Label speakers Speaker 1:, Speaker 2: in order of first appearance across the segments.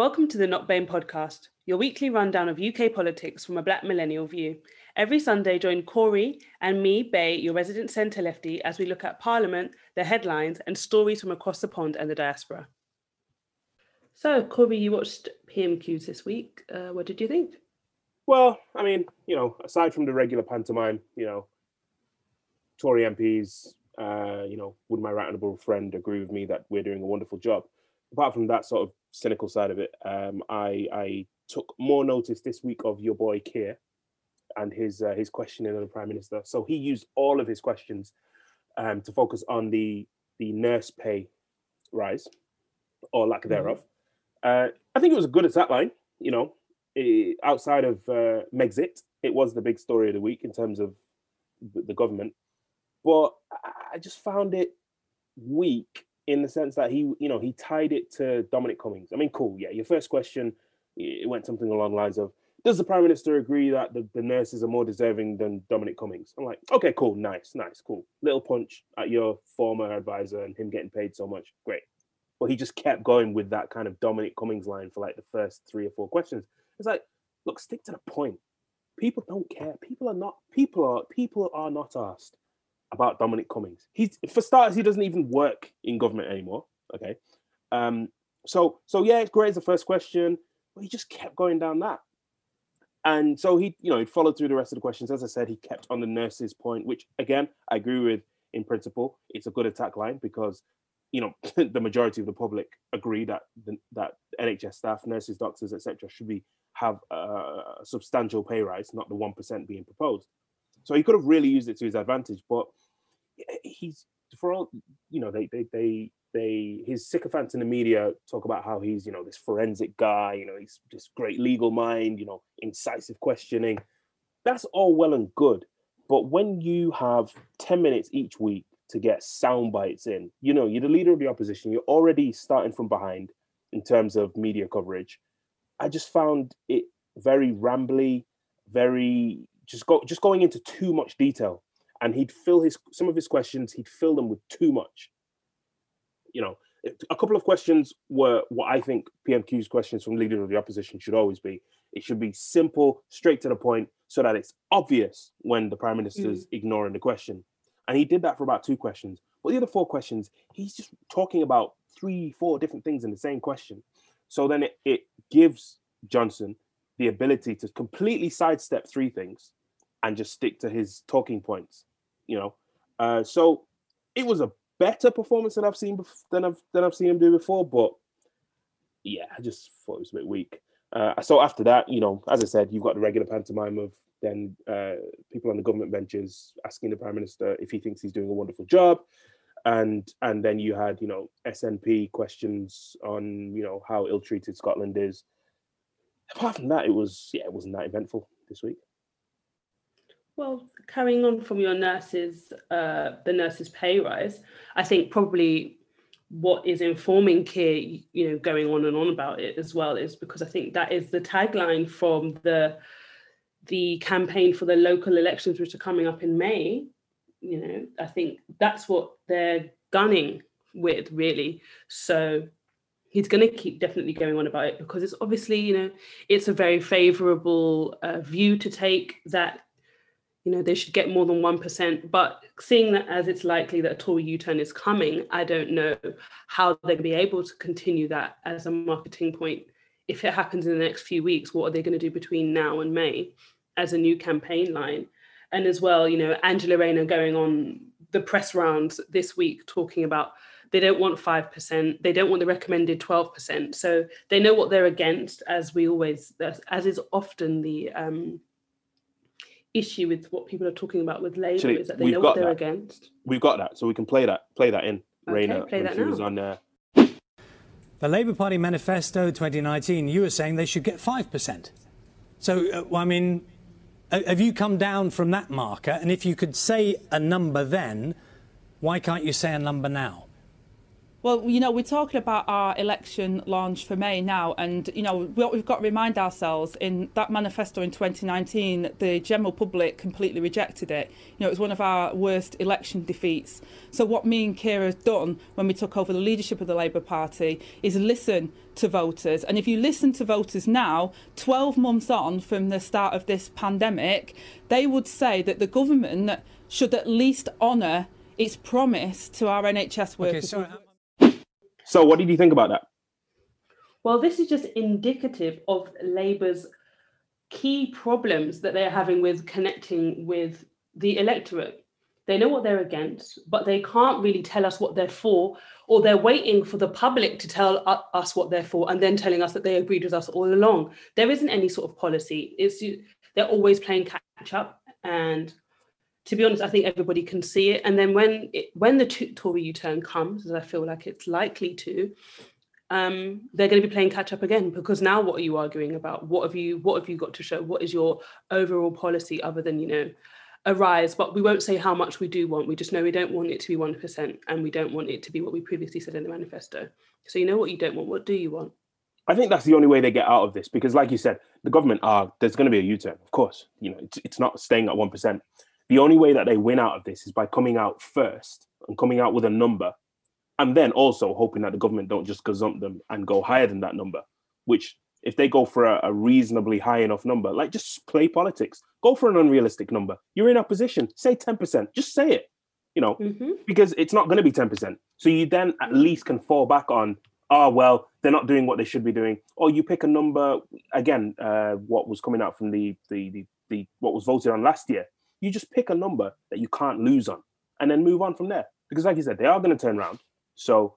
Speaker 1: Welcome to the Not BAME podcast, your weekly rundown of UK politics from a Black millennial view. Every Sunday, join Cory and me, Bay, your resident centre lefty, as we look at Parliament, the headlines, and stories from across the pond and the diaspora. So, Cory, you watched PMQs this week. Uh, what did you think?
Speaker 2: Well, I mean, you know, aside from the regular pantomime, you know, Tory MPs, uh, you know, would my right honourable friend agree with me that we're doing a wonderful job? Apart from that sort of cynical side of it, um, I I took more notice this week of your boy Keir and his uh, his questioning of the prime minister. So he used all of his questions um, to focus on the the nurse pay rise or lack thereof. Mm-hmm. Uh, I think it was a good attack line. You know, it, outside of uh, Megxit, it was the big story of the week in terms of the, the government. But I just found it weak in the sense that he, you know, he tied it to Dominic Cummings. I mean, cool, yeah. Your first question, it went something along the lines of, does the prime minister agree that the, the nurses are more deserving than Dominic Cummings? I'm like, okay, cool, nice, nice, cool. Little punch at your former advisor and him getting paid so much, great. But he just kept going with that kind of Dominic Cummings line for like the first three or four questions. It's like, look, stick to the point. People don't care. People are not. People are. People are not asked about Dominic Cummings. He's for starters, he doesn't even work in government anymore. Okay. Um. So so yeah, it's great as the first question, but he just kept going down that. And so he, you know, he followed through the rest of the questions. As I said, he kept on the nurses point, which again I agree with in principle. It's a good attack line because, you know, the majority of the public agree that the, that NHS staff, nurses, doctors, etc., should be have a substantial pay rise, not the one percent being proposed. So he could have really used it to his advantage, but he's for all you know, they they they they his sycophants in the media talk about how he's you know this forensic guy, you know, he's this great legal mind, you know, incisive questioning. That's all well and good, but when you have ten minutes each week to get sound bites in, you know, you're the leader of the opposition. You're already starting from behind in terms of media coverage. I just found it very rambly, very just go just going into too much detail. And he'd fill his some of his questions, he'd fill them with too much. You know, a couple of questions were what I think PMQ's questions from leader of the opposition should always be. It should be simple, straight to the point, so that it's obvious when the prime minister's mm. ignoring the question. And he did that for about two questions. But the other four questions, he's just talking about three, four different things in the same question. So then it, it gives Johnson the ability to completely sidestep three things and just stick to his talking points, you know. Uh, so it was a better performance than I've seen bef- than I've than I've seen him do before, but yeah, I just thought it was a bit weak. Uh, so after that, you know, as I said, you've got the regular pantomime of then uh, people on the government benches asking the prime minister if he thinks he's doing a wonderful job, and and then you had you know SNP questions on you know how ill-treated Scotland is. Apart from that, it was yeah, it wasn't that eventful this week.
Speaker 1: Well, carrying on from your nurses, uh, the nurses' pay rise, I think probably what is informing Keir, you know, going on and on about it as well is because I think that is the tagline from the the campaign for the local elections, which are coming up in May. You know, I think that's what they're gunning with, really. So he's going to keep definitely going on about it because it's obviously, you know, it's a very favourable uh, view to take that you know, they should get more than 1%. But seeing that as it's likely that a Tory U-turn is coming, I don't know how to be able to continue that as a marketing point. If it happens in the next few weeks, what are they going to do between now and May as a new campaign line? And as well, you know, Angela Rayner going on the press rounds this week talking about they don't want 5%, they don't want the recommended 12%. So they know what they're against, as we always, as is often the um, issue with what people are talking about with Labour Actually, is that they know what they're
Speaker 2: that.
Speaker 1: against.
Speaker 2: We've got that, so we can play that play that in.
Speaker 1: Okay, Rayner, play that now.
Speaker 2: on there.
Speaker 3: The Labour Party manifesto 2019, you were saying they should get 5%. So, uh, I mean, have you come down from that marker? And if you could say a number then, why can't you say a number now?
Speaker 4: Well, you know, we're talking about our election launch for May now, and you know what we've got to remind ourselves in that manifesto in 2019, the general public completely rejected it. You know, it was one of our worst election defeats. So what me and Keir have done when we took over the leadership of the Labour Party is listen to voters, and if you listen to voters now, 12 months on from the start of this pandemic, they would say that the government should at least honour its promise to our NHS workers.
Speaker 3: Okay, sorry.
Speaker 2: So, what did you think about that?
Speaker 1: Well, this is just indicative of Labour's key problems that they're having with connecting with the electorate. They know what they're against, but they can't really tell us what they're for, or they're waiting for the public to tell us what they're for and then telling us that they agreed with us all along. There isn't any sort of policy. It's they're always playing catch up, and to be honest, I think everybody can see it. And then when it, when the Tory U-turn comes, as I feel like it's likely to, um, they're going to be playing catch up again because now what are you arguing about? What have you what have you got to show? What is your overall policy other than you know a rise? But we won't say how much we do want. We just know we don't want it to be one percent, and we don't want it to be what we previously said in the manifesto. So you know what you don't want. What do you want?
Speaker 2: I think that's the only way they get out of this because, like you said, the government are there's going to be a U-turn. Of course, you know it's, it's not staying at one percent the only way that they win out of this is by coming out first and coming out with a number, and then also hoping that the government don't just gazump them and go higher than that number. Which, if they go for a, a reasonably high enough number, like just play politics, go for an unrealistic number. You're in opposition, say ten percent, just say it. You know, mm-hmm. because it's not going to be ten percent. So you then at least can fall back on oh well they're not doing what they should be doing or you pick a number again uh, what was coming out from the, the the the what was voted on last year you just pick a number that you can't lose on and then move on from there. Because like you said, they are going to turn around. So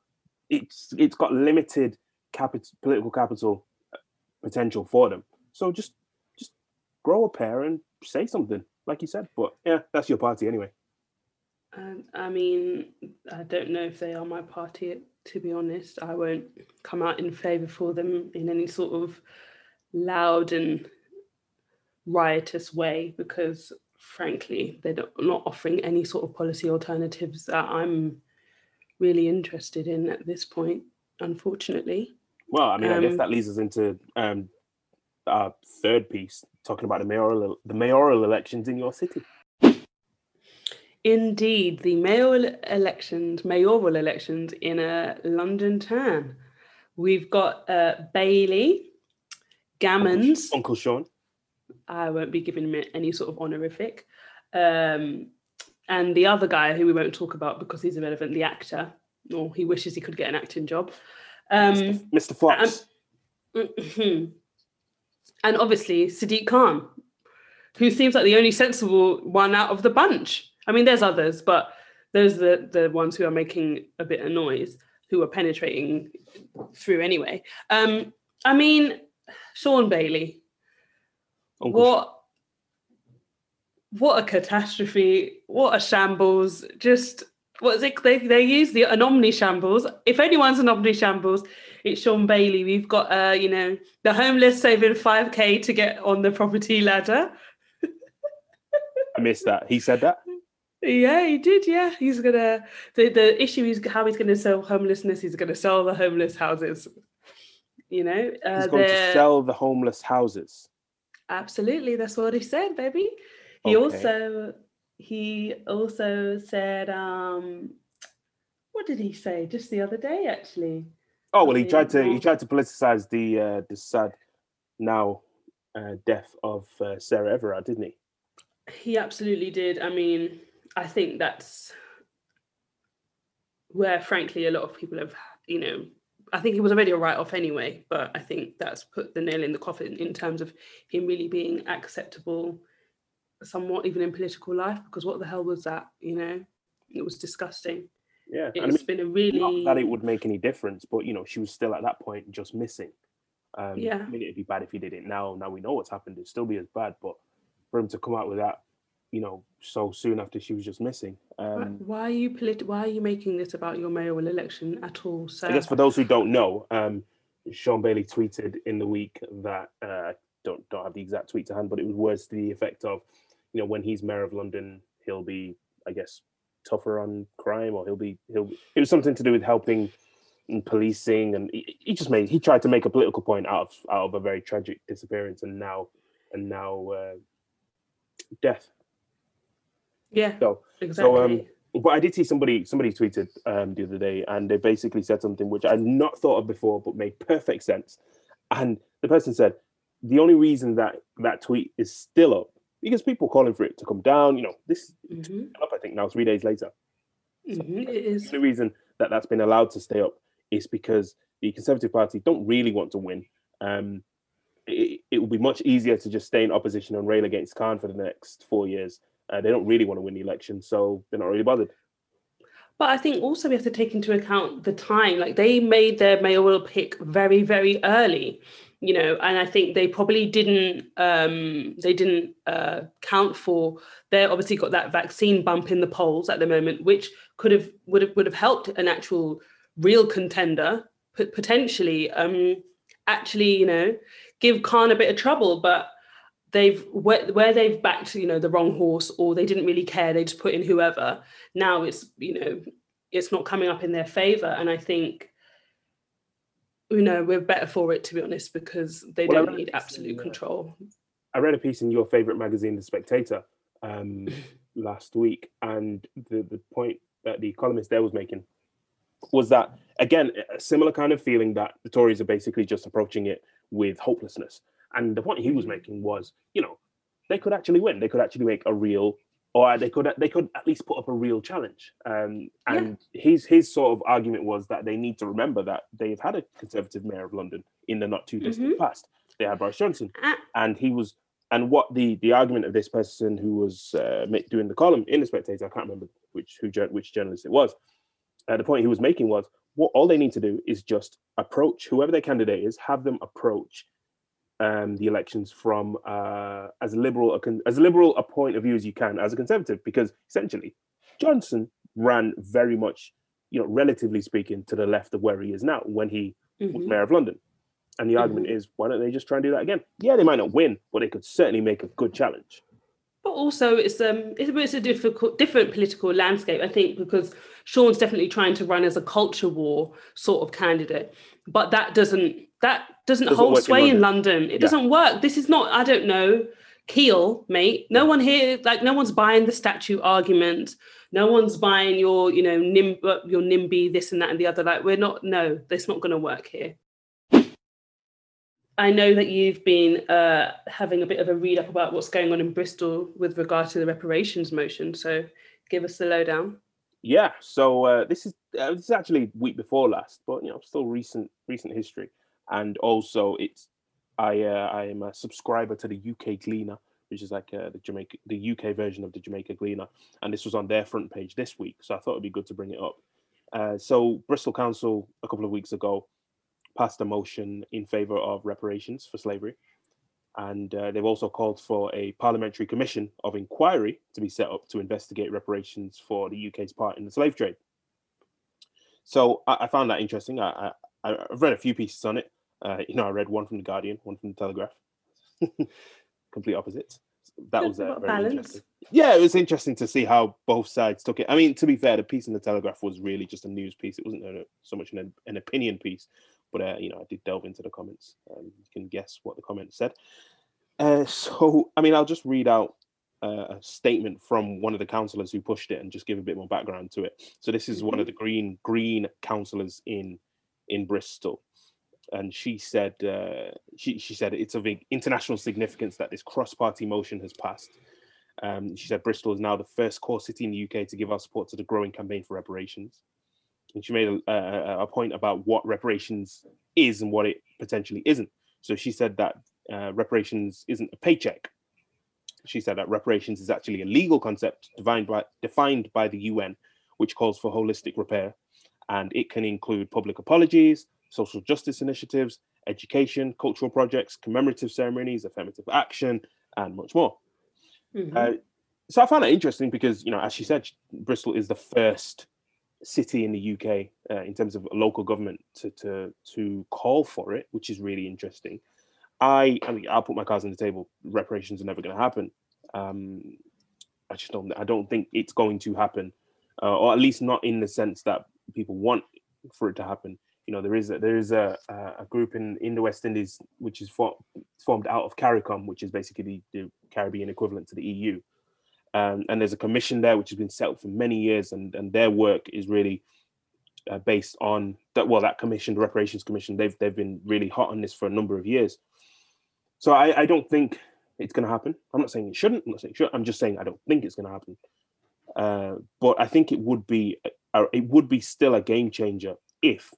Speaker 2: it's it's got limited capital political capital uh, potential for them. So just just grow a pair and say something, like you said. But yeah, that's your party anyway.
Speaker 1: I mean, I don't know if they are my party. To be honest, I won't come out in favour for them in any sort of loud and riotous way because frankly, they're not offering any sort of policy alternatives that I'm really interested in at this point, unfortunately.
Speaker 2: Well, I mean, um, I guess um, that leads us into um, our third piece, talking about the mayoral the mayoral elections in your city.
Speaker 1: Indeed, the mayoral elections, mayoral elections in a London town. We've got uh, Bailey, Gammons,
Speaker 2: Uncle, Uncle Shaun,
Speaker 1: I won't be giving him any sort of honorific. Um, and the other guy who we won't talk about because he's irrelevant, the actor, or he wishes he could get an acting job. Um,
Speaker 2: Mr. Mr. Fox.
Speaker 1: Um, and obviously Sadiq Khan, who seems like the only sensible one out of the bunch. I mean, there's others, but those are the, the ones who are making a bit of noise, who are penetrating through anyway. Um, I mean, Shaun Bailey, Uncle what what a catastrophe! What a shambles! Just what is it? They they use the an omni shambles. If anyone's an omni shambles, it's Shaun Bailey. We've got uh, you know, the homeless saving five k to get on the property ladder.
Speaker 2: I missed that. He said that.
Speaker 1: Yeah, he did. Yeah, he's gonna. The the issue is how he's gonna sell homelessness. He's gonna sell the homeless houses. You know,
Speaker 2: uh, he's going to sell the homeless houses.
Speaker 1: Absolutely, that's what he said, baby. He okay. also he also said um what did he say just the other day actually?
Speaker 2: Oh well, he tried to he tried to politicize the uh, the sad now uh, death of uh, Sarah Everard, didn't he?
Speaker 1: He absolutely did. I mean, I think that's where, frankly, a lot of people have, you know, I think he was already a write off anyway, but I think that's put the nail in the coffin in terms of him really being acceptable somewhat even in political life because what the hell was that you know? It was disgusting.
Speaker 2: Yeah
Speaker 1: it's I mean, been a really
Speaker 2: not that it would make any difference but you know she was still at that point just missing. Um
Speaker 1: yeah.
Speaker 2: I mean it'd be bad if he did it now now we know what's happened it'd still be as bad but for him to come out with that you know so soon after she was just missing um,
Speaker 1: why, are you polit- why are you making this about your mayoral election at all so
Speaker 2: i guess for those who don't know um shaun bailey tweeted in the week that uh don't don't have the exact tweet to hand but it was words to the effect of you know, when he's mayor of London, he'll be, I guess, tougher on crime, or he'll be he'll. It was something to do with helping and policing, and he, he, just made he tried to make a political point out of out of a very tragic disappearance, and now and now uh, death.
Speaker 1: Yeah.
Speaker 2: So exactly. So um, but I did see somebody somebody tweeted um, the other day, and they basically said something which I'd not thought of before, but made perfect sense. And the person said, the only reason that that tweet is still up because people calling for it to come down. You know, this mm-hmm. up I think now three days later.
Speaker 1: Mm-hmm. It is
Speaker 2: the reason that that's been allowed to stay up is because the Conservative Party don't really want to win. Um, it, it will be much easier to just stay in opposition and rail against Khan for the next four years uh, they don't really want to win the election, so they're not really bothered.
Speaker 1: But I think also we have to take into account the time. Like they made their mayoral pick very, very early, you know, and I think they probably didn't um, they didn't uh, count for. They obviously got that vaccine bump in the polls at the moment, which could have would have would have helped an actual real contender potentially um, actually, you know, give Khan a bit of trouble, but they've where, where they've backed you know the wrong horse or they didn't really care they just put in whoever. Now it's you know it's not coming up in their favor. And i think you know we're better for it to be honest because they well, don't need absolute in, uh, control.
Speaker 2: I read a piece in your favorite magazine the spectator um, last week. And the the point that the columnist there was making was that again a similar kind of feeling that the tories are basically just approaching it with hopelessness and the point he was making was, you know, they could actually win. They could actually make a real, or they could they could at least put up a real challenge. Um, and yeah. his his sort of argument was that they need to remember that they've had a conservative mayor of London in the not too distant mm-hmm. past. They had Boris Johnson, uh, and he was. And what the the argument of this person who was uh, doing the column in the Spectator, I can't remember which who which journalist it was. Uh, the point he was making was what all they need to do is just approach whoever their candidate is, have them approach um, the elections from uh, as liberal a con- as liberal a point of view as you can as a conservative, because essentially Johnson ran very much, you know, relatively speaking, to the left of where he is now when he mm-hmm. was mayor of London. And the mm-hmm. argument is, why don't they just try and do that again? Yeah, they might not win, but they could certainly make a good challenge.
Speaker 1: But also, it's um, it's, it's a difficult, different political landscape. I think because Shaun's definitely trying to run as a culture war sort of candidate, but that doesn't that doesn't, doesn't hold sway in London. London. It yeah. doesn't work. This is not, I don't know, Keel, mate. No one here, like no one's buying the statue argument. No one's buying your, you know, nim, your NIMBY, this and that and the other. Like we're not, no, that's not going to work here. I know that you've been uh, having a bit of a read up about what's going on in Bristol with regard to the reparations motion. So give us the lowdown.
Speaker 2: Yeah, so uh, this is uh, this is actually week before last, but you know, still recent recent history and also it's I uh, I am a subscriber to the UK Gleaner, which is like uh, the Jamaica the UK version of the Jamaica Gleaner, and this was on their front page this week, so I thought it'd be good to bring it up. Uh, so Bristol Council a couple of weeks ago passed a motion in favour of reparations for slavery, and uh, they've also called for a parliamentary commission of inquiry to be set up to investigate reparations for the UK's part in the slave trade. So I, I found that interesting. I, I, have read a few pieces on it. Uh, you know, I read one from the Guardian, one from the Telegraph. Complete opposites. That was uh, very balance. interesting. Yeah, it was interesting to see how both sides took it. I mean, to be fair, the piece in the Telegraph was really just a news piece. It wasn't so much an, an, opinion piece, but uh, you know, I did delve into the comments. Um, you can guess what the comments said. Uh, so, I mean, I'll just read out uh, a statement from one of the councillors who pushed it and just give a bit more background to it. So, this is one of mm-hmm. the green green councillors in in Bristol, and she said uh, she she said it's of international significance that this cross-party motion has passed. Um, she said Bristol is now the first core city in the UK to give our support to the growing campaign for reparations. And she made a, a, a point about what reparations is and what it potentially isn't. So she said that uh, reparations isn't a paycheck. She said that reparations is actually a legal concept defined by, defined by the UN, which calls for holistic repair and it can include public apologies, social justice initiatives, education, cultural projects, commemorative ceremonies, affirmative action, and much more. Mm-hmm. Uh, so I found that interesting because, you know, as she said, Bristol is the first city in the UK uh, in terms of local government to, to to call for it, which is really interesting. I, I mean, I'll put my cards on the table. Reparations are never going to happen. Um, I just don't. I don't think it's going to happen, uh, or at least not in the sense that people want for it to happen you know, there is a, there is a, a group in, in the West Indies which is for, formed out of CARICOM, which is basically the, the Caribbean equivalent to the EU. Um, and there's a commission there which has been set up for many years, and, and their work is really uh, based on that. Well, that commission, the Reparations Commission, they've they've been really hot on this for a number of years. So I, I don't think it's going to happen. I'm not saying it shouldn't. I'm not saying should. I'm just saying I don't think it's going to happen. Uh, but I think it would be uh, it would be still a game changer if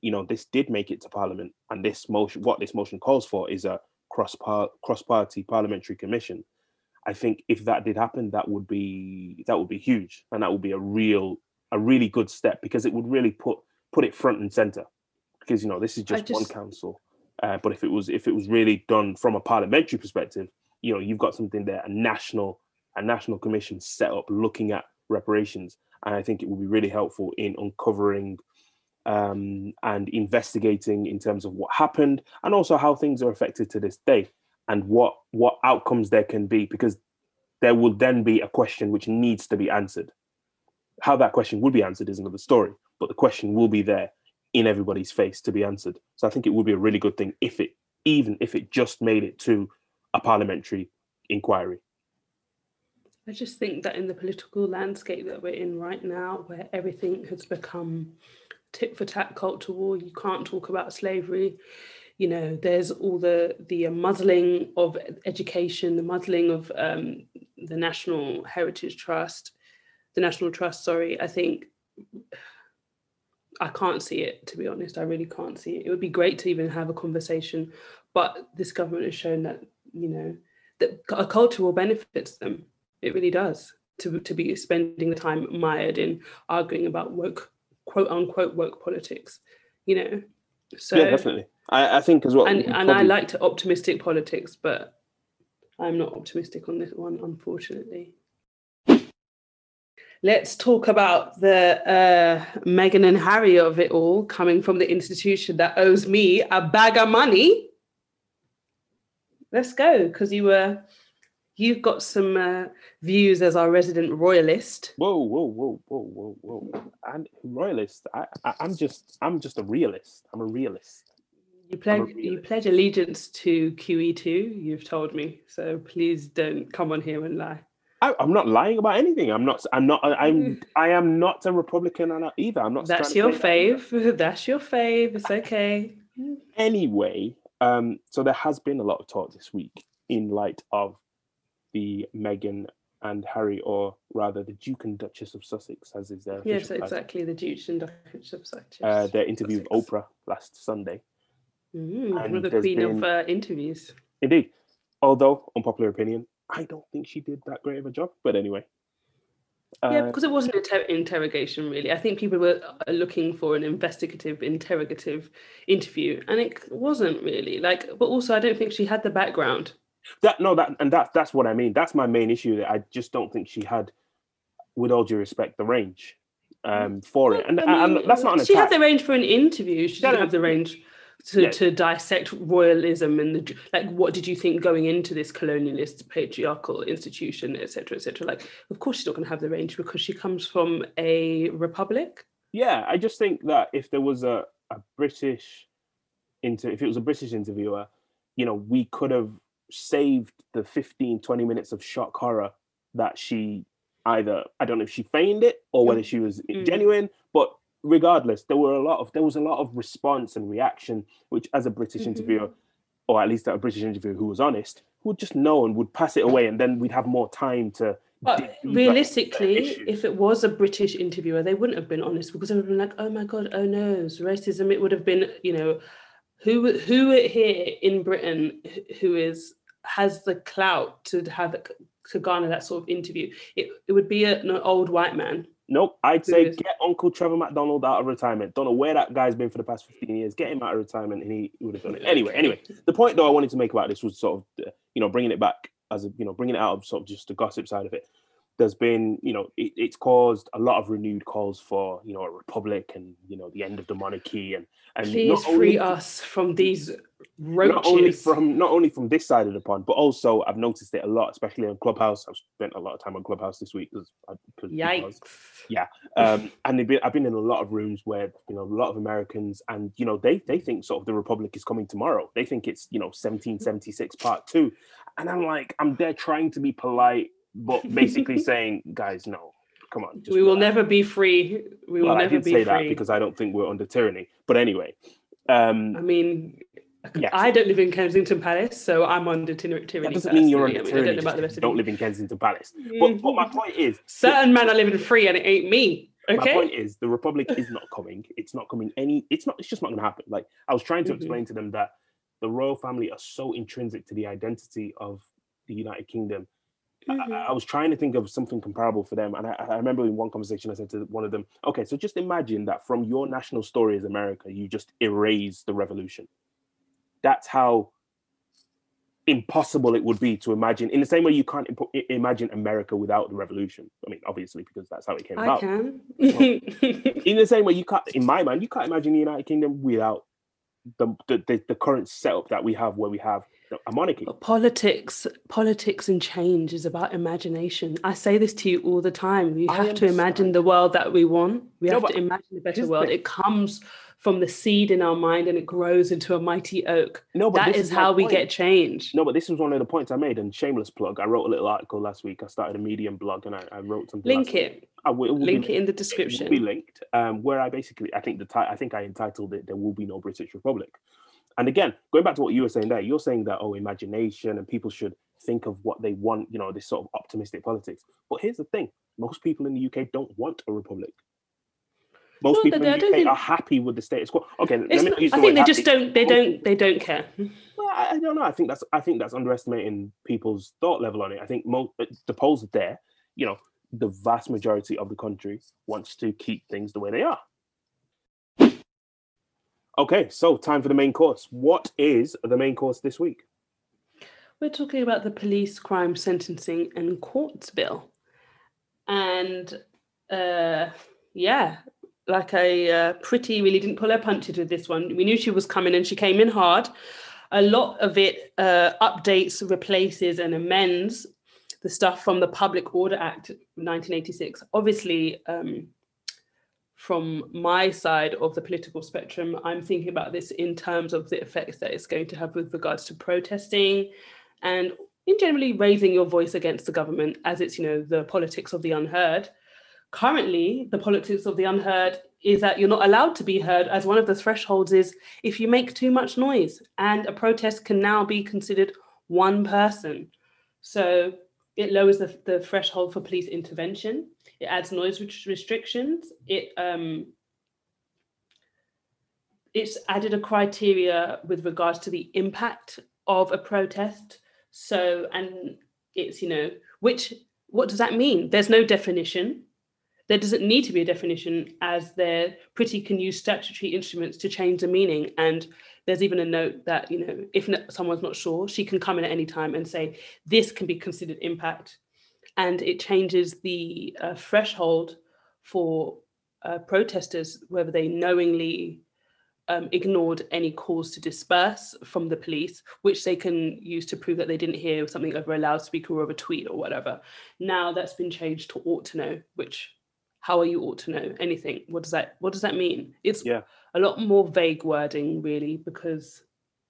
Speaker 2: you know this did make it to Parliament and this motion, what this motion calls for, is a cross cross party parliamentary commission I think if that did happen, that would be that would be huge, and that would be a real a really good step because it would really put put it front and center. Because you know this is just, just... one council, uh, but if it was if it was really done from a parliamentary perspective, you know you've got something there, a national a national commission set up looking at reparations, and I think it would be really helpful in uncovering um, and investigating in terms of what happened and also how things are affected to this day and what what outcomes there can be because there will then be a question which needs to be answered. How that question would be answered is another story but the question will be there in everybody's face to be answered. So i think it would be a really good thing if it even if it just made it to a parliamentary inquiry.
Speaker 1: I just think that in the political landscape that we're in right now where everything has become tit for tat culture war you can't talk about slavery you know there's all the the muzzling of education the muzzling of um, the national heritage trust the national trust sorry i think i can't see it to be honest i really can't see it. It would be great to even have a conversation but this government has shown that you know that a culture will benefit them. It really does to, to be spending the time mired in arguing about woke quote unquote woke politics you know? So
Speaker 2: yeah definitely I, I think as well.
Speaker 1: And, and probably... I like to optimistic politics, but I'm not optimistic on this one, unfortunately. Let's talk about the uh, Meghan and Harry of it all coming from the institution that owes me a bag of money. Let's go, because you were you've got some uh, views as our resident royalist.
Speaker 2: Whoa, whoa, whoa, whoa, whoa, whoa! And royalist. I, I, I'm just, I'm just a realist. I'm a realist.
Speaker 1: You pledge you pledge allegiance to QE2. You've told me, so please don't come on here and lie.
Speaker 2: I, am not lying about anything. I'm not. I'm not. I'm. I am not a Republican either. I'm not.
Speaker 1: That's your fave. That That's your fave. It's okay.
Speaker 2: Anyway, um, so there has been a lot of talk this week in light of the Meghan and Harry, or rather the Duke and Duchess of Sussex, as is their
Speaker 1: yes, exactly the Duke and Duchess of Sussex.
Speaker 2: Uh, their interview Sussex. with Oprah last Sunday.
Speaker 1: Mm, the queen been, of uh, interviews.
Speaker 2: Indeed. Although, unpopular opinion, I don't think she did that great of a job. But anyway.
Speaker 1: Yeah, uh, because it wasn't an inter- interrogation, really. I think people were uh, looking for an investigative, interrogative interview, and it wasn't really like. But also, I don't think she had the background.
Speaker 2: That no, that and that's that's what I mean. That's my main issue. That I just don't think she had, with all due respect, the range um, for it. And, I mean, and that's not an.
Speaker 1: She
Speaker 2: attack.
Speaker 1: had the range for an interview. She didn't have the range to, yeah. to dissect royalism and the, like what did you think going into this colonialist patriarchal institution etc etc like of course she's not going to have the range because she comes from a republic
Speaker 2: yeah i just think that if there was a, a british inter if it was a british interviewer you know we could have saved the 15 20 minutes of shock horror that she either i don't know if she feigned it or whether she was mm. genuine but regardless, there were a lot of there was a lot of response and reaction, which as a British mm-hmm. interviewer, or at least a British interviewer who was honest, would just know and would pass it away, and then we'd have more time to.
Speaker 1: But realistically, if it was a British interviewer, they wouldn't have been honest because they would have been like, "Oh my god, oh no, racism." It would have been, you know, who who here in Britain who is has the clout to have to garner that sort of interview. It it would be a, an old white man
Speaker 2: Nope. I'd say get Uncle Trevor McDonald out of retirement. Don't know where that guy's been for the past 15 years. Get him out of retirement and he would have done it. Anyway, anyway, the point though I wanted to make about this was sort of, uh, you know, bringing it back as a, you know, bringing it out of sort of just the gossip side of it. There's been, you know, it, it's caused a lot of renewed calls for, you know, a republic and, you know, the end of the monarchy and, and
Speaker 1: please free us from these roaches.
Speaker 2: not only from not only from this side of the pond, but also I've noticed it a lot, especially on Clubhouse. I've spent a lot of time on Clubhouse this week because
Speaker 1: Yikes.
Speaker 2: Yeah, um, and they've been, I've been in a lot of rooms where you know a lot of Americans, and you know they they think sort of the Republic is coming tomorrow. They think it's you know 1776 Part Two, and I'm like I'm there trying to be polite, but basically saying, guys, no, come on.
Speaker 1: we will
Speaker 2: relax."
Speaker 1: never be free. We will
Speaker 2: Well, I
Speaker 1: never
Speaker 2: did
Speaker 1: be
Speaker 2: say
Speaker 1: free.
Speaker 2: that because I don't think we're under tyranny. But anyway, um,
Speaker 1: I mean,
Speaker 2: Yes.
Speaker 1: I don't live in Kensington Palace, so I'm under tyranny.
Speaker 2: that doesn't mean you're under
Speaker 1: personally. I, mean, I
Speaker 2: tyranny.
Speaker 1: don't know about the rest of
Speaker 2: don't live in Kensington Palace. But, but my point is,
Speaker 1: Certain men are living free, and it ain't me. Okay.
Speaker 2: my point is, the Republic is not coming. It's not coming any. It's not. It's just not going to happen. Like I was trying to
Speaker 1: Mhm.
Speaker 2: explain to them that the royal family are so intrinsic to the identity of the United Kingdom. I-
Speaker 1: Mhm.
Speaker 2: I, I was trying to think of something comparable for them, and I, I remember in one conversation I said to one of them, "Okay, so just imagine that from your national story as America, you just erase the revolution. That's how impossible it would be to imagine. In the same way, you can't impo- i- imagine America without the revolution. I mean, obviously, because that's how it came
Speaker 1: I
Speaker 2: about.
Speaker 1: can.
Speaker 2: In the same way, you can't. In my mind, you can't imagine the United Kingdom without the the, the, the current setup that we have, where we have a monarchy.
Speaker 1: But politics, politics and change is about imagination. I say this to you all the time. We have to imagine the world that we want. We
Speaker 2: No,
Speaker 1: have to imagine a better world.
Speaker 2: thing.
Speaker 1: It comes from the seed in our mind and it grows into a mighty oak.
Speaker 2: No, but
Speaker 1: That
Speaker 2: this
Speaker 1: is how we
Speaker 2: point.
Speaker 1: get change.
Speaker 2: No, but this was one of the points I made. And shameless plug, I wrote a little article last week. I started a Medium blog, and I, I wrote something.
Speaker 1: Link it.
Speaker 2: I will, it will be
Speaker 1: Link it in the description.
Speaker 2: It will be linked. Um, where I basically, I think the ti- I think I entitled it "There Will Be No British Republic." And again, going back to what you were saying there, you're saying that oh, imagination and people should think of what they want. You know, this sort of optimistic politics. But here's the thing: most people in the UK don't want a republic. Most
Speaker 1: No,
Speaker 2: people in the UK
Speaker 1: think-
Speaker 2: are happy with the status quo. Okay, let me
Speaker 1: not-
Speaker 2: not use
Speaker 1: I think they just don't. They
Speaker 2: Most-
Speaker 1: don't. They don't care.
Speaker 2: well, I, don't know. I think that's I think that's underestimating people's thought level on it. I think mo- uh, the polls are there. You know, the vast majority of the country wants to keep things the way they are. Okay, so time for the main course. What is the main course this week?
Speaker 1: We're talking about the Police Crime Sentencing and Courts Bill, and uh, yeah, like a uh, Priti really didn't pull her punches with this one. We knew she was coming, and she came in hard. A lot of it uh, updates, replaces, and amends the stuff from the Public Order Act of 1986. Obviously, um, from my side of the political spectrum, I'm thinking about this in terms of the effects that it's going to have with regards to protesting and in generally raising your voice against the government as it's, you know, the politics of the unheard. Currently, the politics of the unheard is that you're not allowed to be heard, as one of the thresholds is if you make too much noise, and a protest can now be considered one person. So it lowers the, the threshold for police intervention. It adds noise restrictions. It um, it's added a criteria with regards to the impact of a protest. So and it's you know which what does that mean? There's no definition. There doesn't need to be a definition as they're pretty can use statutory instruments to change the meaning. And there's even a note that you know if someone's not sure, she can come in at any time and say this can be considered impact and it changes the uh, threshold for uh, protesters whether they knowingly um, ignored any calls to disperse from the police, which they can use to prove that they didn't hear something over a loudspeaker or a tweet or whatever. Now that's been changed to ought to know, which how are you ought to know anything? What does that what does that mean? It's
Speaker 2: Yeah.
Speaker 1: a lot more vague wording really because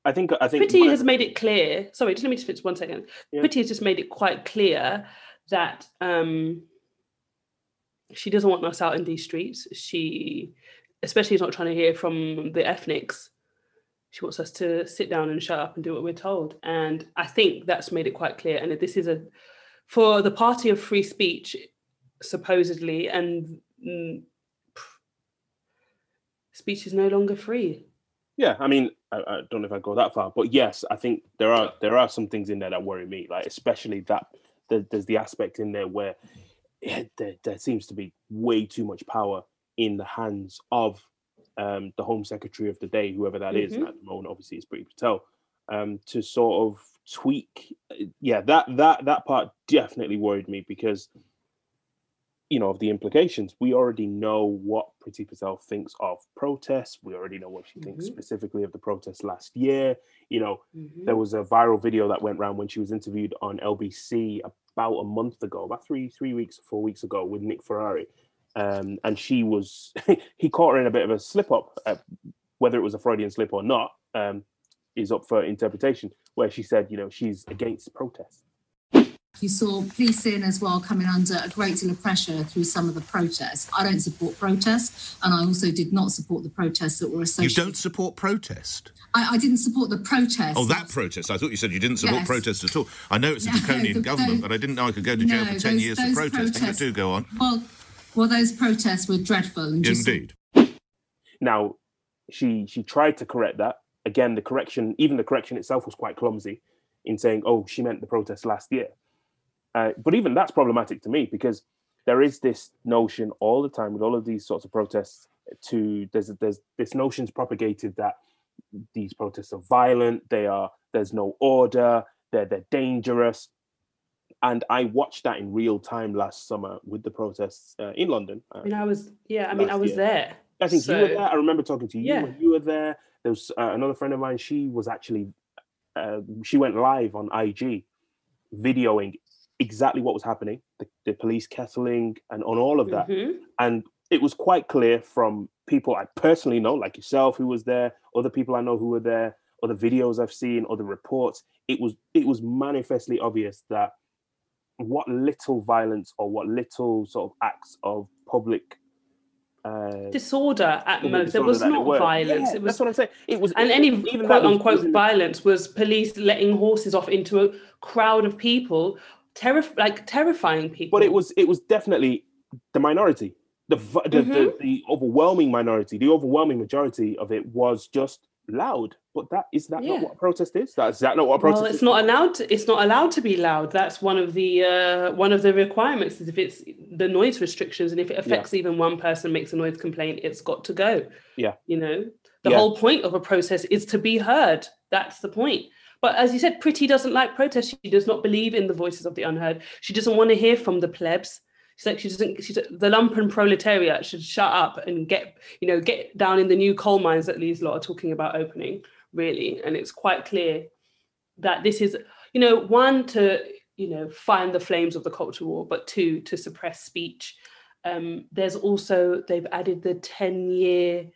Speaker 2: I think I think of
Speaker 1: has made it clear. Sorry, just let me just finish one second.
Speaker 2: Yeah.
Speaker 1: Priti has just made it quite clear that um, she doesn't want us out in these streets. She, especially, is not trying to hear from the ethnics. She wants us to sit down and shut up and do what we're told. And I think that's made it quite clear. And this is a for the party of free speech, supposedly, and mm, speech is no longer free.
Speaker 2: Yeah, I mean, I, I don't know if I go that far, but yes, I think there are there are some things in there that worry me, like especially that there, there's the aspect in there where yeah, there, there seems to be way too much power in the hands of um, the Home Secretary of the day, whoever that is. And
Speaker 1: Mhm.
Speaker 2: at the moment, obviously, it's Priti Patel, um, to sort of tweak. uh, Yeah, that that that part definitely worried me because you know, of the implications. We already know what Priti Patel thinks of protests. We already know what she thinks
Speaker 1: Mhm.
Speaker 2: specifically of the protests last year. You know,
Speaker 1: Mhm.
Speaker 2: there was a viral video that went around when she was interviewed on LBC about a month ago, about three three weeks, four weeks ago, with Nick Ferrari, um, and she was he caught her in a bit of a slip up. Uh, whether it was a Freudian slip or not um, is up for interpretation. Where she said, you know, she's against protests.
Speaker 5: You saw policing as well coming under a great deal of pressure through some of the protests. I don't support protests, and I also did not support the protests that were associated.
Speaker 6: You don't support protest?
Speaker 5: I, I didn't support the protests.
Speaker 6: Oh, that protest. I thought you said you didn't support
Speaker 5: Yes.
Speaker 6: protest at all. I know it's a
Speaker 5: No,
Speaker 6: draconian
Speaker 5: the-
Speaker 6: government,
Speaker 5: those-
Speaker 6: but I didn't know I could go to jail
Speaker 5: No,
Speaker 6: for 10
Speaker 5: those-
Speaker 6: years for
Speaker 5: those
Speaker 6: protesting. But
Speaker 5: protests-
Speaker 6: do go on.
Speaker 5: Well, well, those protests were dreadful. And just-
Speaker 6: Indeed.
Speaker 2: Now, she she tried to correct that. Again, the correction, even the correction itself, was quite clumsy in saying, "Oh, she meant the protest last year." Uh, but even that's problematic to me because there is this notion all the time with all of these sorts of protests. To there's there's this notion's propagated that these protests are violent. They are there's no order. They're they're dangerous. And I watched that in real time last summer with the protests uh, in London. Uh,
Speaker 1: I mean, I was, yeah, I mean, I was
Speaker 2: year.
Speaker 1: there.
Speaker 2: I think you were there. I remember talking to you
Speaker 1: Yeah.
Speaker 2: when you were there. There was uh, another friend of mine. She was actually, uh, she went live on IG, videoing exactly what was happening, the, the police kettling, and on all of that.
Speaker 1: Mhm.
Speaker 2: And it was quite clear from people I personally know, like yourself, who was there, other people I know who were there, other videos I've seen, other reports. It was it was manifestly obvious that what little violence or what little sort of acts of public uh,
Speaker 1: Disorder at most. There was not violence.
Speaker 2: Yeah,
Speaker 1: it was
Speaker 2: that's what I'm saying. It was
Speaker 1: and any
Speaker 2: even
Speaker 1: quote unquote violence was police letting horses off into a crowd of people, like terrifying people.
Speaker 2: but it was it was definitely the minority the the, the
Speaker 1: Mm-hmm.
Speaker 2: the overwhelming minority the overwhelming majority of it was just loud but that is that
Speaker 1: Yeah.
Speaker 2: not what a protest is that's that not what a protest
Speaker 1: well, it's
Speaker 2: is
Speaker 1: not allowed. To, it's not allowed to be loud. That's one of the uh, one of the requirements. Is if it's the noise restrictions, and if it affects even one person, makes a noise complaint, it's got to go.
Speaker 2: Yeah.
Speaker 1: You know, the
Speaker 2: Yeah.
Speaker 1: whole point of a process is to be heard. That's the point. But as you said, Priti doesn't like protest. She does not believe in the voices of the unheard. She doesn't want to hear from the plebs. She's like she doesn't. She's the lumpen proletariat should shut up and get you know get down in the new coal mines that these lot are talking about opening. Really, and it's quite clear that this is you know one to you know find the flames of the culture war, but two to suppress speech. Um, there's also they've added the ten year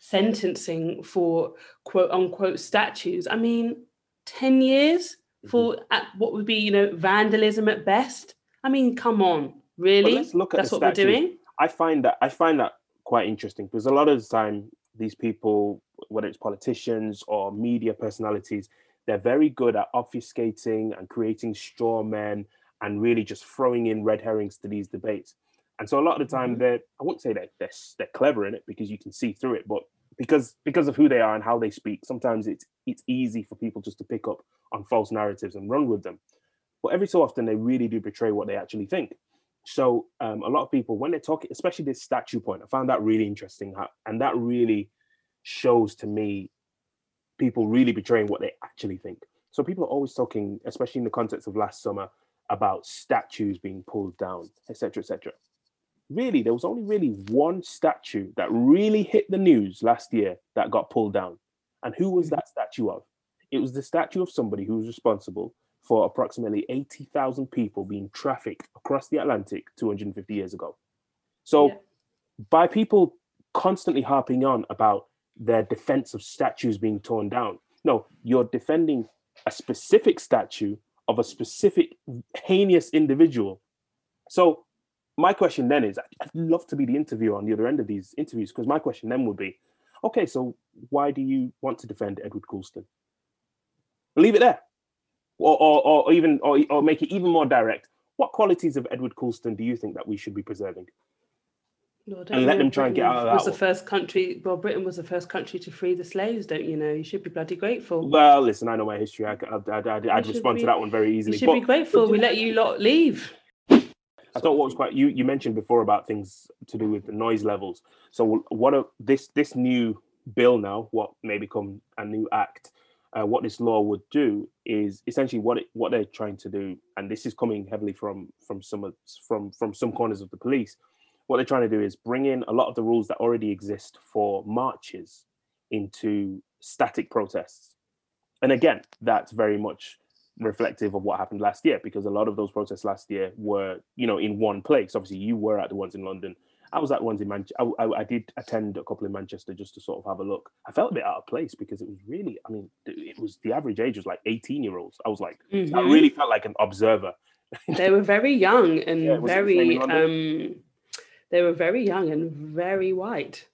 Speaker 1: sentencing for quote unquote statues. I mean, 10 years for at what would be, you know, vandalism at best. I mean, come on, really?
Speaker 2: let's look at
Speaker 1: That's what we're doing.
Speaker 2: i find that i find that quite interesting because a lot of the time these people whether it's politicians or media personalities they're very good at obfuscating and creating straw men and really just throwing in red herrings to these debates and so a lot of the time
Speaker 1: Mhm.
Speaker 2: they're i wouldn't say that they're, they're clever in it because you can see through it but because because of who they are and how they speak sometimes it's it's easy for people just to pick up on false narratives and run with them. But every so often they really do betray what they actually think. So um, a lot of people when they're talking especially this statue point i found that really interesting how, and that really shows to me people really betraying what they actually think. So people are always talking especially in the context of last summer about statues being pulled down etc etc really there was only really one statue that really hit the news last year that got pulled down and who was hmm. that statue of it was the statue of somebody who was responsible for approximately 80,000 people being trafficked across the Atlantic 250 years ago. So,
Speaker 1: Yeah.
Speaker 2: by people constantly harping on about their defense of statues being torn down, no, you're defending a specific statue of a specific heinous individual. So, my question then is I'd love to be the interviewer on the other end of these interviews because my question then would be okay, so why do you want to defend Edward Colston? Leave it there or, or, or even or, or make it even more direct what qualities of edward colston do you think that we should be preserving
Speaker 1: don't
Speaker 2: and let them try and get out of that
Speaker 1: Was the
Speaker 2: one?
Speaker 1: first country? Well, Britain was the first country to free the slaves. Don't you know? You should be bloody grateful.
Speaker 2: well listen i know my history i, I, I, I'd, I'd respond
Speaker 1: be-
Speaker 2: to that one very
Speaker 1: you
Speaker 2: easily
Speaker 1: should
Speaker 2: but
Speaker 1: be grateful.
Speaker 2: but
Speaker 1: We let you lot leave.
Speaker 2: I thought what was quite you you mentioned before about things to do with the noise levels so what a, this this new bill now what may become a new act uh, what this law would do is essentially what it, what they're trying to do, and this is coming heavily from from some of, from from some corners of the police. What they're trying to do is bring in a lot of the rules that already exist for marches into static protests, and again, that's very much reflective of what happened last year because a lot of those protests last year were you know in one place. Obviously, you were at the ones in London. I was at ones in Manchester. I, I, I, did attend a couple in Manchester just to sort of have a look. I felt a bit out of place because it was really, I mean, it was the average age was like 18 year olds. I was like, mm-hmm. I really felt like an observer.
Speaker 1: they were very young and yeah, very, um, they were very young and very white.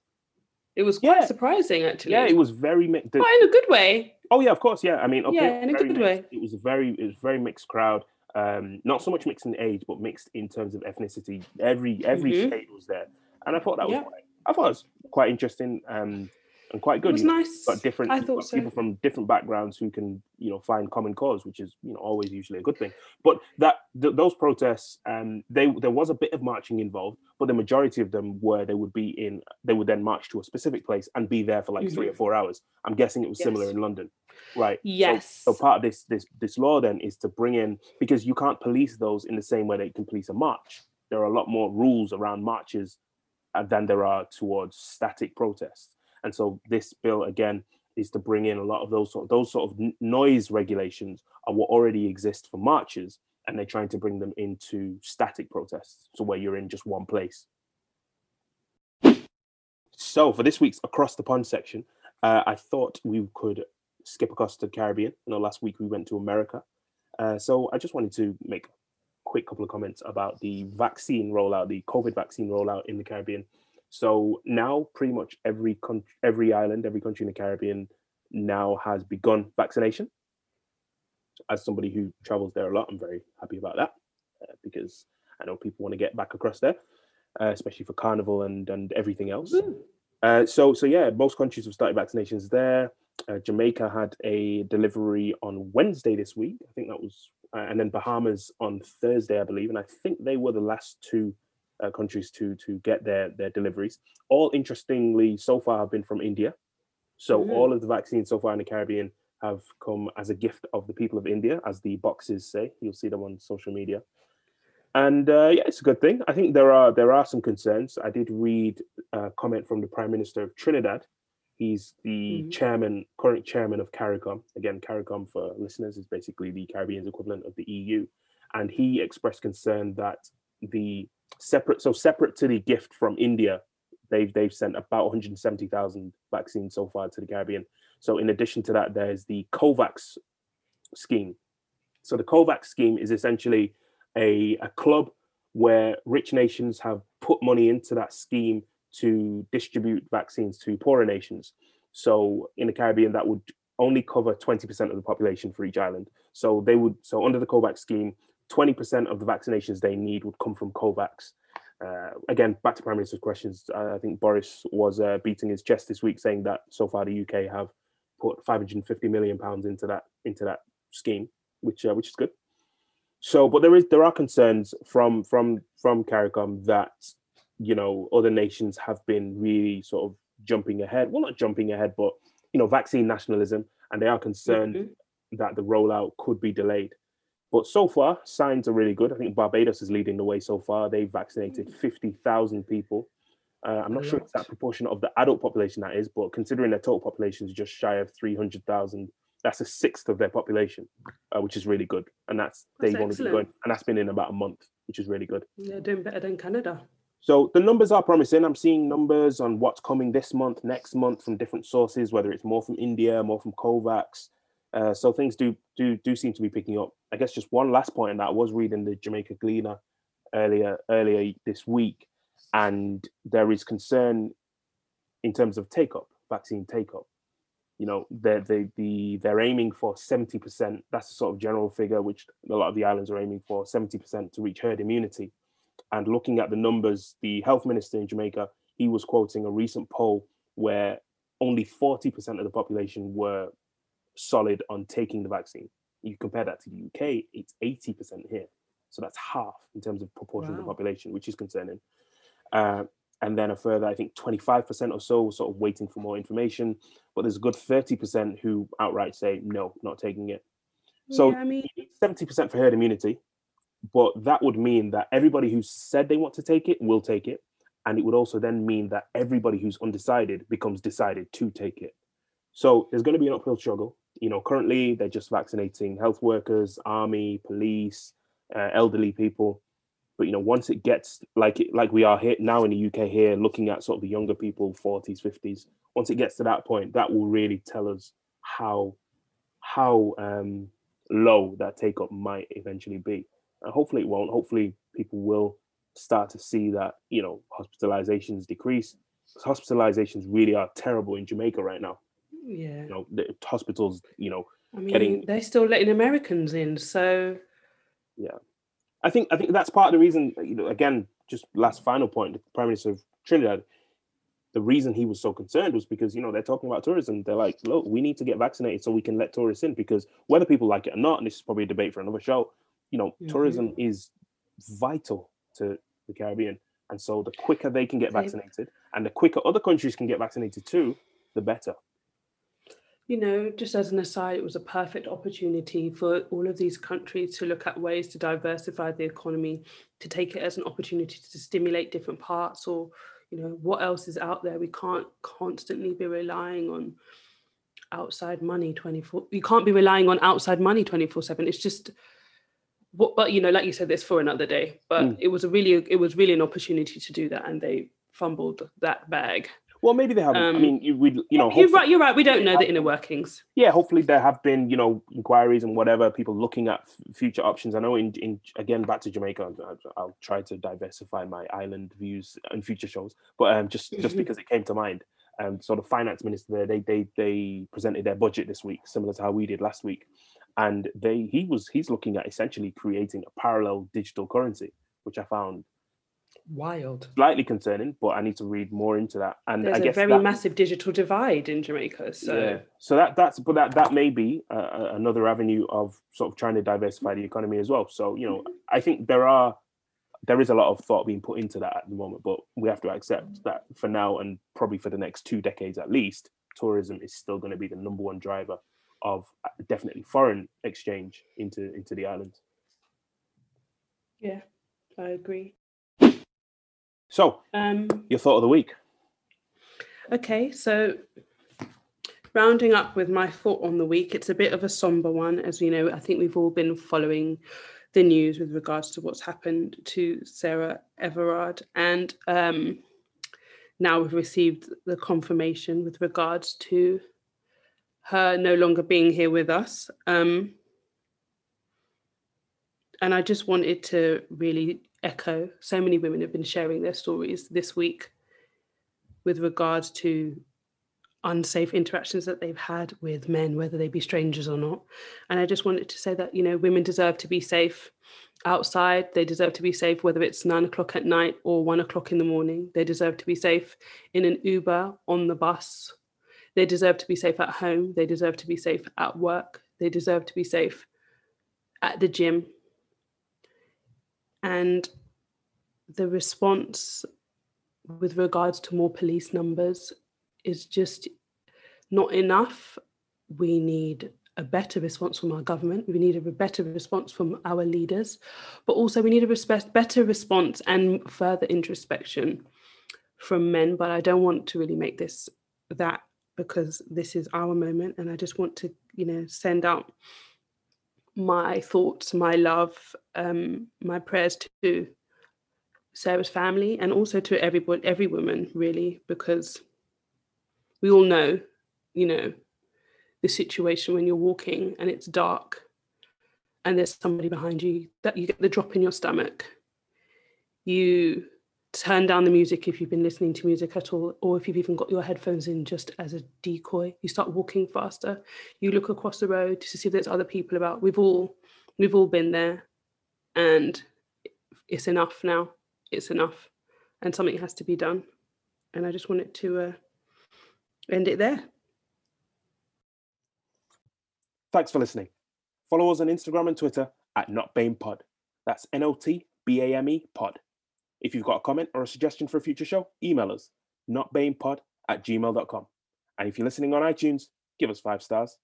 Speaker 1: It was quite yeah. surprising, actually.
Speaker 2: Yeah, it was very mixed.
Speaker 1: But in a good way.
Speaker 2: Oh yeah, of course. Yeah, I mean,
Speaker 1: okay, yeah, in a good
Speaker 2: mixed.
Speaker 1: way.
Speaker 2: It was a very, it was very mixed crowd um, not so much mixed in age, but mixed in terms of ethnicity. Every every mm-hmm. shade was there, and I thought that was yeah. quite, I thought it was quite interesting um, and quite good.
Speaker 1: It was
Speaker 2: you
Speaker 1: nice.
Speaker 2: Got different
Speaker 1: I thought so.
Speaker 2: people from different backgrounds who can you know find common cause, which is you know always usually a good thing. But that th- those protests, um, they there was a bit of marching involved, but the majority of them were they would be in they would then march to a specific place and be there for like mm-hmm. three or four hours. I'm guessing it was yes. similar in London right
Speaker 1: yes
Speaker 2: so, so, part of this this this law then is to bring in because you can't police those in the same way that you can police a march there are a lot more rules around marches uh, than there are towards static protests and so this bill again is to bring in a lot of those sort of, those sort of noise regulations are what already exist for marches and they're trying to bring them into static protests so where you're in just one place so for this week's across the pond section uh, I thought we could skip across to the Caribbean. You know, last week we went to America. Uh, so I just wanted to make a quick couple of comments about the vaccine rollout, the COVID vaccine rollout in the Caribbean. So now pretty much every country, every island, every country in the Caribbean now has begun vaccination. As somebody who travels there a lot, I'm very happy about that uh, because I know people want to get back across there, uh, especially for carnival and and everything else. Uh, so so yeah, most countries have started vaccinations there. Uh, Jamaica had a delivery on Wednesday this week. I think that was, uh, and then Bahamas on Thursday, I believe. And I think they were the last two uh, countries to to get their their deliveries. All interestingly, so far have been from India. So mm. all of the vaccines so far in the Caribbean have come as a gift of the people of India, as the boxes say. You'll see them on social media. And uh, yeah, it's a good thing. I think there are there are some concerns. I did read a comment from the Prime Minister of Trinidad He's the mm-hmm. chairman, current chairman of CARICOM. Again, CARICOM for listeners is basically the Caribbean's equivalent of the EU. And he expressed concern that the separate, so separate to the gift from India, they've they've sent about 170,000 vaccines so far to the Caribbean. So in addition to that, there's the COVAX scheme. So the COVAX scheme is essentially a, a club where rich nations have put money into that scheme to distribute vaccines to poorer nations. So in the Caribbean, that would only cover 20% of the population for each island. So they would, so under the COVAX scheme, 20% of the vaccinations they need would come from COVAX. Uh, again, back to Prime Minister's questions. Uh, I think Boris was uh, beating his chest this week, saying that so far the UK have put 550 million pounds into that into that scheme, which uh, which is good. So, but there is there are concerns from from from CARICOM that you know other nations have been really sort of jumping ahead well not jumping ahead but you know vaccine nationalism and they are concerned mm-hmm. that the rollout could be delayed but so far signs are really good i think barbados is leading the way so far they've vaccinated mm. 50,000 people uh, i'm not sure it's that proportion of the adult population that is but considering their total population is just shy of 300,000 that's a sixth of their population uh, which is really good and that's, that's they've only been going and that's been in about a month which is really good
Speaker 1: yeah doing better than canada
Speaker 2: so the numbers are promising. I'm seeing numbers on what's coming this month, next month from different sources, whether it's more from India, more from COVAX. Uh, so things do do do seem to be picking up. I guess just one last point on that. I was reading the Jamaica Gleaner earlier earlier this week, and there is concern in terms of take up, vaccine take up. You know, they're they the they're aiming for 70%. That's the sort of general figure which a lot of the islands are aiming for, 70% to reach herd immunity. And looking at the numbers, the health minister in Jamaica, he was quoting a recent poll where only 40% of the population were solid on taking the vaccine. You compare that to the UK, it's 80% here. So that's half in terms of proportion wow. of the population, which is concerning. Uh, and then a further, I think, 25% or so sort of waiting for more information. But there's a good 30% who outright say, no, not taking it. So
Speaker 1: yeah, I mean,
Speaker 2: 70% for herd immunity, but that would mean that everybody who said they want to take it will take it. And it would also then mean that everybody who's undecided becomes decided to take it. So there's going to be an uphill struggle. You know, currently they're just vaccinating health workers, army, police, uh, elderly people. But you know, once it gets like like we are here now in the UK here, looking at sort of the younger people, 40s, 50s. Once it gets to that point, that will really tell us how how um, low that take up might eventually be. And hopefully it won't. Hopefully people will start to see that you know hospitalizations decrease. Hospitalizations really are terrible in Jamaica right now.
Speaker 1: Yeah.
Speaker 2: You know, the hospitals. You know,
Speaker 1: I mean,
Speaker 2: getting-
Speaker 1: they're still letting Americans in, so yeah.
Speaker 2: I think I think that's part of the reason. You know, again, just last final point, the Prime Minister of Trinidad. The reason he was so concerned was because you know they're talking about tourism. They're like, look, we need to get vaccinated so we can let tourists in because whether people like it or not, and this is probably a debate for another show. You know,
Speaker 1: Mhm.
Speaker 2: tourism is vital to the Caribbean, and so the quicker they can get vaccinated, and the quicker other countries can get vaccinated too, the better.
Speaker 1: You know, just as an aside, it was a perfect opportunity for all of these countries to look at ways to diversify the economy, to take it as an opportunity to stimulate different parts or, you know, what else is out there. We can't constantly be relying on outside money 24 you can't be relying on outside money 24 7 it's just what but you know like you said this for another day but
Speaker 2: Mm.
Speaker 1: it was a really it was really an opportunity to do that and they fumbled that bag
Speaker 2: Well, maybe they haven't. I
Speaker 1: Um,
Speaker 2: mean, you, we, you know,
Speaker 1: you're right you're right we don't know the inner workings
Speaker 2: yeah, hopefully there have been, you know, inquiries and whatever, people looking at f- future options. I know in, in again back to Jamaica, I'll, I'll try to diversify my island views in future shows, but um, just just because it came to mind, um, so the finance minister there, they they they presented their budget this week, similar to how we did last week, and they he was he's looking at essentially creating a parallel digital currency, which I found
Speaker 1: wild
Speaker 2: slightly concerning, but I need to read more into that. And
Speaker 1: there's
Speaker 2: I
Speaker 1: a
Speaker 2: guess
Speaker 1: very
Speaker 2: that-
Speaker 1: massive digital divide in jamaica so
Speaker 2: yeah. So that that's but that that may be uh, uh, another avenue of sort of trying to diversify the economy as well. So you know, I think there are there is a lot of thought being put into that at the moment, but we have to accept that for now and probably for the next two decades at least, tourism is still going to be the number one driver of uh, definitely foreign exchange into into the islands.
Speaker 1: yeah i agree
Speaker 2: So
Speaker 1: um
Speaker 2: your thought of the week?
Speaker 1: Okay, so rounding up with my thought on the week, it's a bit of a somber one. As you know, I think we've all been following the news with regards to what's happened to Sarah Everard. And um, now we've received the confirmation with regards to her no longer being here with us. Um, and I just wanted to really echo so many women have been sharing their stories this week with regards to unsafe interactions that they've had with men, whether they be strangers or not. And I just wanted to say that, you know, women deserve to be safe outside. They deserve to be safe, whether it's nine o'clock at night or one o'clock in the morning. They deserve to be safe in an Uber, on the bus. They deserve to be safe at home. They deserve to be safe at work. They deserve to be safe at the gym. And the response with regards to more police numbers is just not enough. We need a better response from our government. We need a better response from our leaders, but also we need a respect, better response and further introspection from men. But I don't want to really make this that because this is our moment, and I just want to, you know, send out my thoughts, my love, um, my prayers to Sarah's family and also to everybody, every woman really, because we all know, you know, the situation when you're walking and it's dark and there's somebody behind you that you get the drop in your stomach. You turn down the music if you've been listening to music at all, or if you've even got your headphones in just as a decoy. You start walking faster. You look across the road to see if there's other people about. We've all we've all been there and it's enough now it's enough and something has to be done and i just wanted to uh, end it there
Speaker 2: Thanks for listening. Follow us on Instagram and Twitter at NotBamePod. That's N O T B A M E Pod. If you've got a comment or a suggestion for a future show, email us, notbamepod at gmail.com. And if you're listening on iTunes, give us five stars.